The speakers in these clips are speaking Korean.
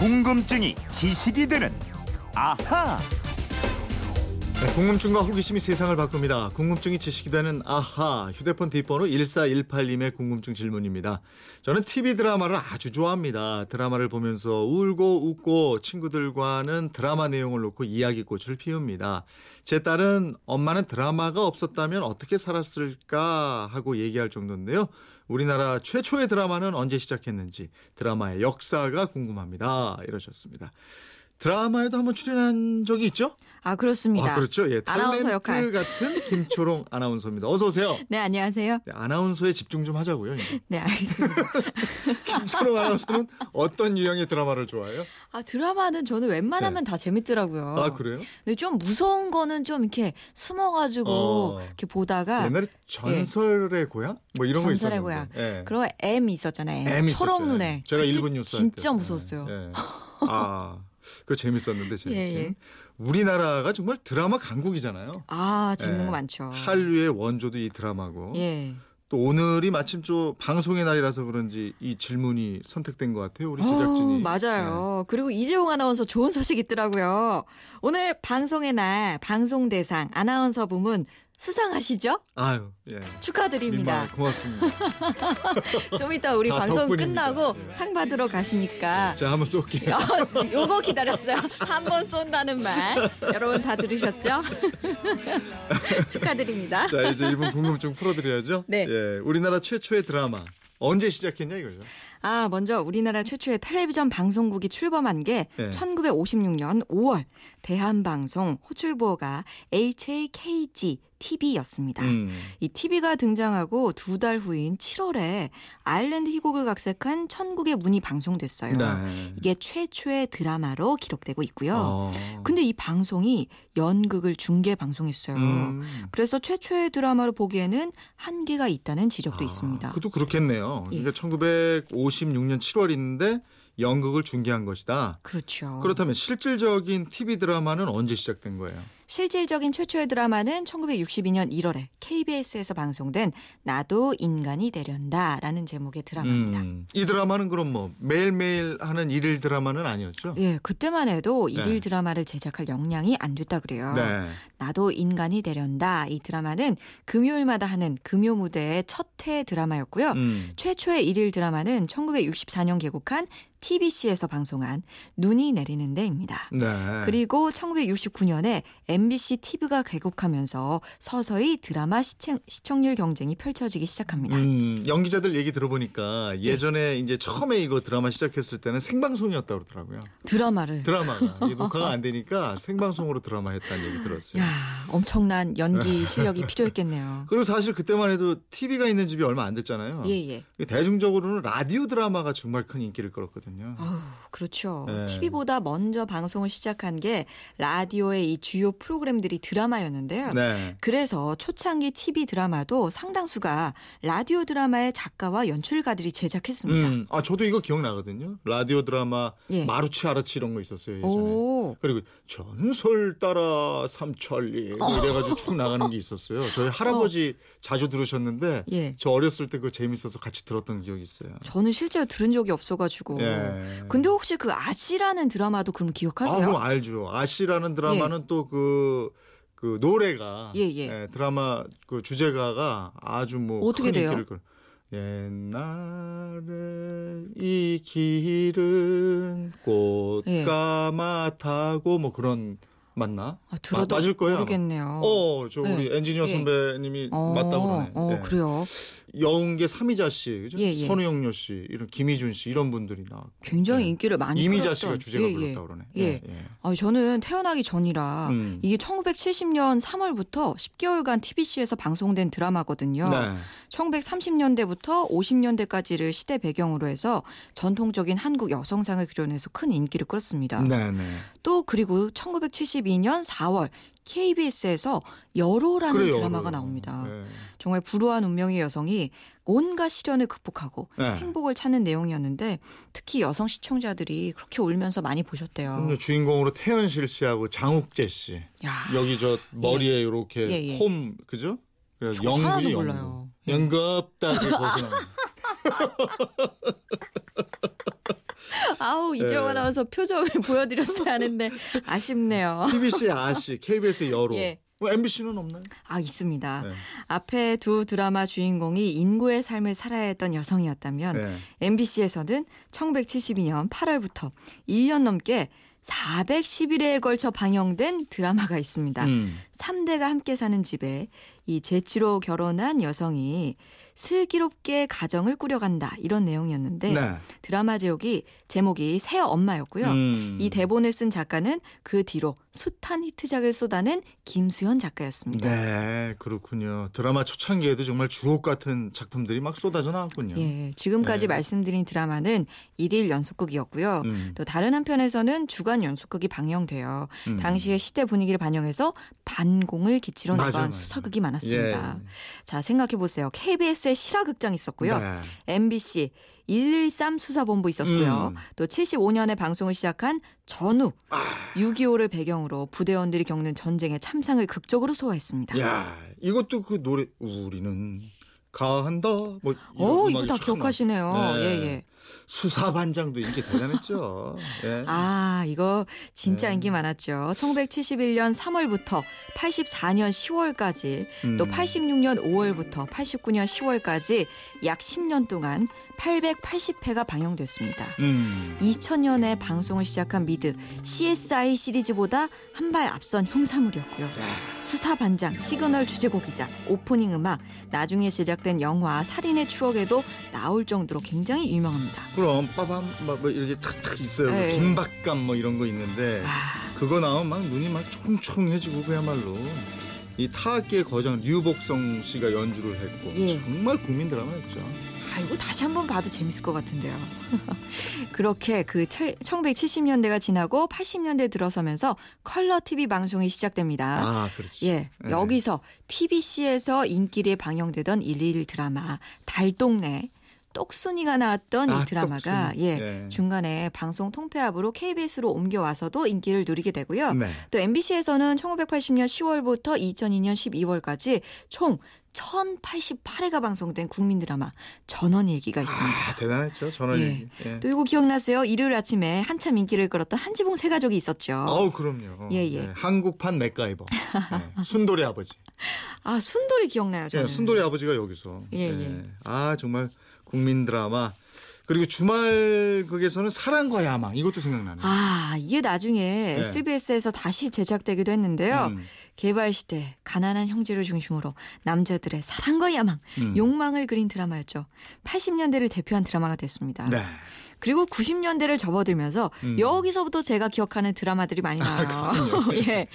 궁금증이 지식이 되는 아하. 네, 궁금증과 호기심이 세상을 바꿉니다. 궁금증이 지식이 되는 아하 휴대폰 뒷번호 1418님의 궁금증 질문입니다. 저는 TV 드라마를 아주 좋아합니다. 드라마를 보면서 울고 웃고 친구들과는 드라마 내용을 놓고 이야기꽃을 피웁니다. 제 딸은 엄마는 드라마가 없었다면 어떻게 살았을까 하고 얘기할 정도인데요. 우리나라 최초의 드라마는 언제 시작했는지 드라마의 역사가 궁금합니다. 이러셨습니다. 드라마에도 한번 출연한 적이 있죠? 아 그렇습니다. 아, 그렇죠. 예, 아나운서 역할. 같은 김초롱 아나운서입니다. 어서 오세요. 네 안녕하세요. 네, 아나운서에 집중 좀 하자고요. 이제. 네 알겠습니다. 김초롱 아나운서는 어떤 유형의 드라마를 좋아해요? 아 드라마는 저는 웬만하면 다 재밌더라고요. 네. 아 그래요? 근데 좀 무서운 거는 좀 이렇게 숨어가지고 어. 이렇게 보다가 옛날에 전설의 고향 뭐 이런 거 예. 전설의 있었는데. 고향. 예. 그리고 M 있었잖아요. M 있었죠. 초록 눈에. 제가 그때 일본 뉴스. 진짜 무서웠어요. 예, 예. 아, 그거 재밌었는데 재밌게. 예, 예. 우리나라가 정말 드라마 강국이잖아요. 아 재밌는 예. 거 많죠. 한류의 원조도 이 드라마고. 예. 또 오늘이 마침 좀 방송의 날이라서 그런지 이 질문이 선택된 것 같아요. 우리 제작진이. 어, 네. 맞아요. 그리고 이재용 아나운서 좋은 소식 있더라고요. 오늘 방송의 날 방송 대상 아나운서 부문 수상하시죠? 아유, 예. 축하드립니다. 민망, 고맙습니다. 좀 이따 우리 다 방송 덕분입니다. 끝나고 예. 상 받으러 가시니까 자, 한번 쏠게요. 어, 요거 기다렸어요. 한 번 쏜다는 말. 여러분 다 들으셨죠? 축하드립니다. 자, 이제 이분 궁금증 풀어드려야죠. 네. 예, 우리나라 최초의 드라마 언제 시작했냐 이거죠. 아, 먼저 우리나라 최초의 텔레비전 방송국이 출범한 게 네. 1956년 5월 대한방송 호출보가 HAKG TV였습니다. 음. 이 TV가 등장하고 두 달 후인 7월에 아일랜드 희곡을 각색한 천국의 문이 방송됐어요. 네. 이게 최초의 드라마로 기록되고 있고요. 어. 근데 이 방송이 연극을 중계 방송했어요. 음. 그래서 최초의 드라마로 보기에는 한계가 있다는 지적도 아, 있습니다. 그것도 그렇겠네요. 예. 그러니까 1956년 7월인데 연극을 중계한 것이다. 그렇죠. 그렇다면 실질적인 TV 드라마는 언제 시작된 거예요? 실질적인 최초의 드라마는 1962년 1월에 KBS에서 방송된 나도 인간이 되련다라는 제목의 드라마입니다. 음. 이 드라마는 그럼 뭐 매일매일 하는 일일 드라마는 아니었죠? 예, 그때만 해도 네. 일일 드라마를 제작할 역량이 안 됐다 그래요. 네. 나도 인간이 되련다 이 드라마는 금요일마다 하는 금요 무대의 첫회 드라마였고요. 음. 최초의 일일 드라마는 1964년 개국한 TBC에서 방송한 눈이 내리는 데입니다. 네. 그리고 1969년에 MBC TV가 개국하면서 서서히 드라마 시청, 시청 률 경쟁이 펼쳐지기 시작합니다. 음, 연기자들 얘기 들어보니까 예전에 이제 처음에 이거 드라마 시작했을 때는 생방송이었다고 그러더라고요. 드라마를 드라마가 녹화가 안 되니까 생방송으로 드라마 했다는 얘기 들었어요. 야 엄청난 연기 실력이 필요했겠네요. 그리고 사실 그때만 해도 TV가 있는 집이 얼마 안 됐잖아요. 예 예. 대중적으로는 라디오 드라마가 정말 큰 인기를 끌었거든요. 아우 그렇죠. 네. TV보다 먼저 방송을 시작한 게 라디오의 이 주요 프로그램들이 드라마였는데요. 네. 그래서 초창기 TV 드라마도 상당수가 라디오 드라마의 작가와 연출가들이 제작했습니다. 음, 아 저도 이거 기억나거든요. 라디오 드라마 예. 마루치 아르치 이런 거 있었어요 예전에. 오. 그리고 전설 따라 삼천리 뭐 이래가지고 쭉 나가는 게 있었어요. 저희 할아버지 자주 들으셨는데 예. 저 어렸을 때 그거 재밌어서 같이 들었던 기억이 있어요. 저는 실제로 들은 적이 없어가지고. 예. 근데 혹시 그 아시라는 드라마도 그럼 아, 기억하세요? 그럼 알죠. 아시라는 드라마는 또그 그 노래가 예, 예. 드라마 그 주제가가 아주 뭐 어떻게 큰 돼요? 끌- 옛날에 이 길은 꽃가마 타고 뭐 그런 맞나? 아, 들어도 마- 맞을 거예요. 모르겠네요. 어, 저 네. 우리 엔지니어 예. 선배님이 어, 맞다고 그러네. 어, 예. 그래요. 여운계 삼이자 씨, 그죠? 예, 예. 선우영녀 씨, 이런 김희준 씨 이런 분들이 나. 굉장히 예. 인기를 많이 이미자. 씨가 주제가 예, 예. 불렀다 그러네. 예. 아, 저는 태어나기 전이라 음. 이게 1970년 3월부터 10개월간 TBC에서 방송된 드라마거든요. 네. 1930년대부터 50년대까지를 시대 배경으로 해서 전통적인 한국 여성상을 그려내서 큰 인기를 끌었습니다. 네, 네. 또 그리고 1972년 4월 KBS에서 여로라는 그래요, 드라마가 그래요. 나옵니다. 네. 정말 불우한 운명의 여성이 온갖 시련을 극복하고 네. 행복을 찾는 내용이었는데 특히 여성 시청자들이 그렇게 울면서 많이 보셨대요. 주인공으로 태연실 씨하고 장욱재 씨. 야, 여기 저 머리에 이렇게 예, 예. 홈 그죠? 하나도 영구지 몰라요. 예. 영겁다게 벗어나. 아우 이재용 예. 아나운서 표정을 보여드렸어야 하는데 아쉽네요. TBC 아시, KBS의 여로. 예. 뭐 MBC는 없나요? 아 있습니다. 네. 앞에 두 드라마 주인공이 인고의 삶을 살아야 했던 여성이었다면 네. MBC에서는 1972년 8월부터 1년 넘게 410일에 걸쳐 방영된 드라마가 있습니다. 음. 3대가 함께 사는 집에 이 재치로 결혼한 여성이 슬기롭게 가정을 꾸려간다 이런 내용이었는데 네. 드라마 제목이 제목이 새 엄마였고요. 음. 이 대본을 쓴 작가는 그 뒤로 숱한 히트작을 쏟아낸 김수현 작가였습니다. 네, 그렇군요. 드라마 초창기에도 정말 주옥 같은 작품들이 막 쏟아져 나왔군요. 예, 지금까지 네. 말씀드린 드라마는 일일 연속극이었고요. 음. 또 다른 한편에서는 주간 연속극이 방영돼요. 음. 당시의 시대 분위기를 반영해서 반 공을 기치로 맞아, 나간 맞아. 수사극이 많았습니다. 예. 자, 생각해 보세요. KBS의 실화극장 있었고요. 네. MBC 113 수사본부 있었고요. 음. 또 75년에 방송을 시작한 전후 아. 6.25를 배경으로 부대원들이 겪는 전쟁의 참상을 극적으로 소화했습니다. 야, 이것도 그 노래 우리는 가한다. 뭐 오, 이거 다참 기억하시네요. 많아요. 예, 네. 예. 수사반장도 인기 대단했죠. 예. 아, 이거 진짜 네. 인기 많았죠. 1971년 3월부터 84년 10월까지 또 음. 86년 5월부터 89년 10월까지 약 10년 동안 880회가 방영됐습니다. 음. 2000년에 방송을 시작한 미드 CSI 시리즈보다 한 발 앞선 형사물이었고요. 수사반장, 시그널 주제곡이자 오프닝 음악, 나중에 제작된 영화 살인의 추억에도 나올 정도로 굉장히 유명합니다. 그럼 빠밤 뭐, 뭐 이렇게 탁탁 있어요. 네. 긴박감 뭐 이런 거 있는데 아, 그거 나오면 막 눈이 막 총총해지고 그야말로 이 타악기의 거장 류복성 씨가 연주를 했고 예. 정말 국민 드라마였죠. 아, 이거 다시 한번 봐도 재밌을 것 같은데요. 그렇게 그 1970년대가 지나고 80년대 들어서면서 컬러 TV 방송이 시작됩니다. 아, 그렇지. 예, 네. 여기서 TBC에서 인기리에 방영되던 111 드라마 달동네 똑순이가 나왔던 아, 이 드라마가 똑순이. 예, 예. 중간에 방송 통폐합으로 KBS로 옮겨와서도 인기를 누리게 되고요. 네. 또 MBC에서는 1980년 10월부터 2002년 12월까지 총 1088회가 방송된 국민 드라마 전원일기가 있습니다. 아, 대단했죠. 전원이. 예. 예. 또 이거 기억나세요? 일요일 아침에 한참 인기를 끌었던 한지봉 세 가족이 있었죠. 아우 그럼요. 예, 예. 네, 한국판 맥가이버. 네. 순돌이 아버지. 아 순돌이 기억나요, 저는. 예, 순돌이 아버지가 여기서. 예, 예. 아 정말 국민 드라마. 그리고 주말 극에서는 사랑과 야망 이것도 생각나네요. 아, 이게 나중에 네. SBS에서 다시 제작되기도 했는데요. 음. 개발 시대 가난한 형제를 중심으로 남자들의 사랑과 야망, 음. 욕망을 그린 드라마였죠. 80년대를 대표한 드라마가 됐습니다. 네. 그리고 90년대를 접어들면서 음. 여기서부터 제가 기억하는 드라마들이 많이 나와요. 예.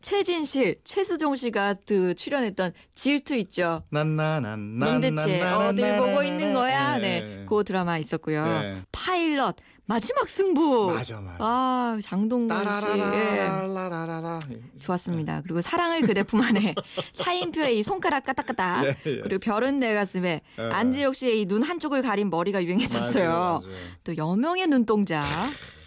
최진실, 최수종 씨가 그 출연했던 질투 있죠. 난나난 넌 대체 어딜 보고 있는 거야? 예. 네. 그 드라마 있었고요. 예. 파일럿, 마지막 승부. 맞아 맞아. 아, 장동건 씨. 예. 따라라라라라라라. 좋았습니다. 그리고 사랑을 그대 품 안에 차인표의 이 손가락 까딱까딱. 예, 예. 그리고 별은 내 가슴에 예. 안재욱 씨의 이 눈 한쪽을 가린 머리가 유행했었어요. 맞아요, 맞아요. 또 여명의 눈동자.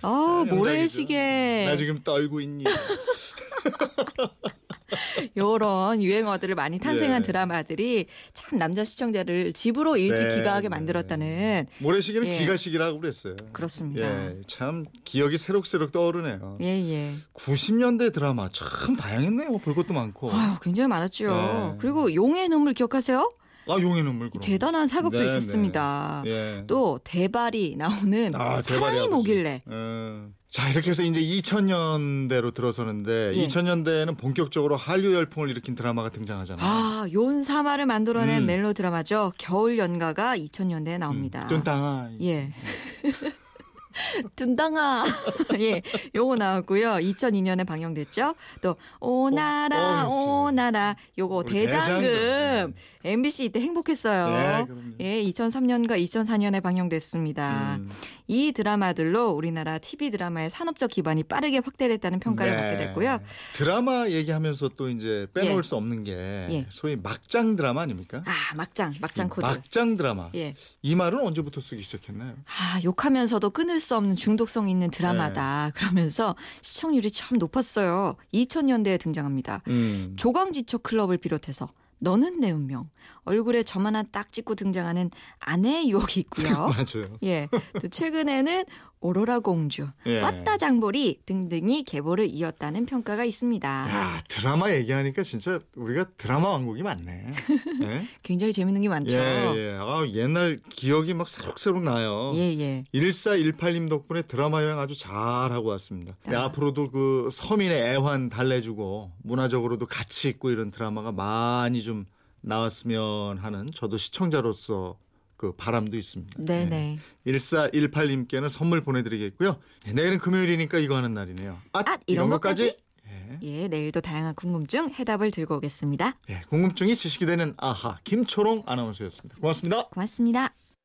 아, 네, 모래시계. 나 지금 떨고 있니? 요런 유행어들을 많이 탄생한 예. 드라마들이 참 남자 시청자를 집으로 일찍 네, 귀가하게 네. 만들었다는 모래시계는 예. 귀가시기라고 그랬어요. 그렇습니다. 예, 참 기억이 새록새록 떠오르네요. 예, 예. 90년대 드라마 참 다양했네요. 볼 것도 많고. 아유, 굉장히 많았죠. 네. 그리고 용의 눈물 기억하세요? 아 용의 눈물 그럼. 대단한 사극도 네, 있었습니다. 네. 예. 또 대발이 나오는 아, 사랑이. 뭐길래 어. 자 이렇게 해서 이제 2000년대로 들어서는데 예. 2000년대에는 본격적으로 한류 열풍을 일으킨 드라마가 등장하잖아요. 아, 윤사마를 만들어낸 음. 멜로 드라마죠. 겨울 연가가 2000년대에 나옵니다. 뚠땅아. 예. 둔당아. 예. 요거 나왔고요. 2002년에 방영됐죠. 또 오나라 어, 그렇지. 오나라 요거 대장금. 대장금. MBC 이때 행복했어요. 예, 그럼요. 예, 2003년과 2004년에 방영됐습니다. 음. 이 드라마들로 우리나라 TV 드라마의 산업적 기반이 빠르게 확대됐다는 평가를 네. 받게 됐고요. 드라마 얘기하면서 또 이제 빼놓을 예. 수 없는 게 예. 소위 막장 드라마 아닙니까? 아, 막장, 막장 코드. 막장 드라마. 예. 이 말은 언제부터 쓰기 시작했나요? 아, 욕하면서도 끊을 수 없는 중독성 있는 드라마다. 네. 그러면서 시청률이 참 높았어요. 2000년대에 등장합니다. 음. 조광지처 클럽을 비롯해서 너는 내 운명. 얼굴에 점 하나 딱 찍고 등장하는 아내의 유혹이 있고요. 맞아요. 예. 또 최근에는 오로라 공주, 예. 왔다 장보리 등등이 계보를 이었다는 평가가 있습니다. 야 드라마 얘기하니까 진짜 우리가 드라마 왕국이 많네. 예? 굉장히 재밌는 게 많죠. 예, 예. 아, 옛날 기억이 막 새록새록 나요. 예, 예. 1418님 덕분에 드라마 여행 아주 잘하고 왔습니다. 네, 아. 앞으로도 그 서민의 애환 달래주고 문화적으로도 가치 있고 이런 드라마가 많이 좀 나왔으면 하는 저도 시청자로서 그 바람도 있습니다. 네, 네. 1418님께는 선물 보내드리겠고요. 네, 내일은 금요일이니까 이거 하는 날이네요. 아, 아, 이런 것까지? 예. 예, 내일도 다양한 궁금증 해답을 들고 오겠습니다. 예, 궁금증이 지식이 되는 아하 김초롱 아나운서였습니다. 고맙습니다. 고맙습니다.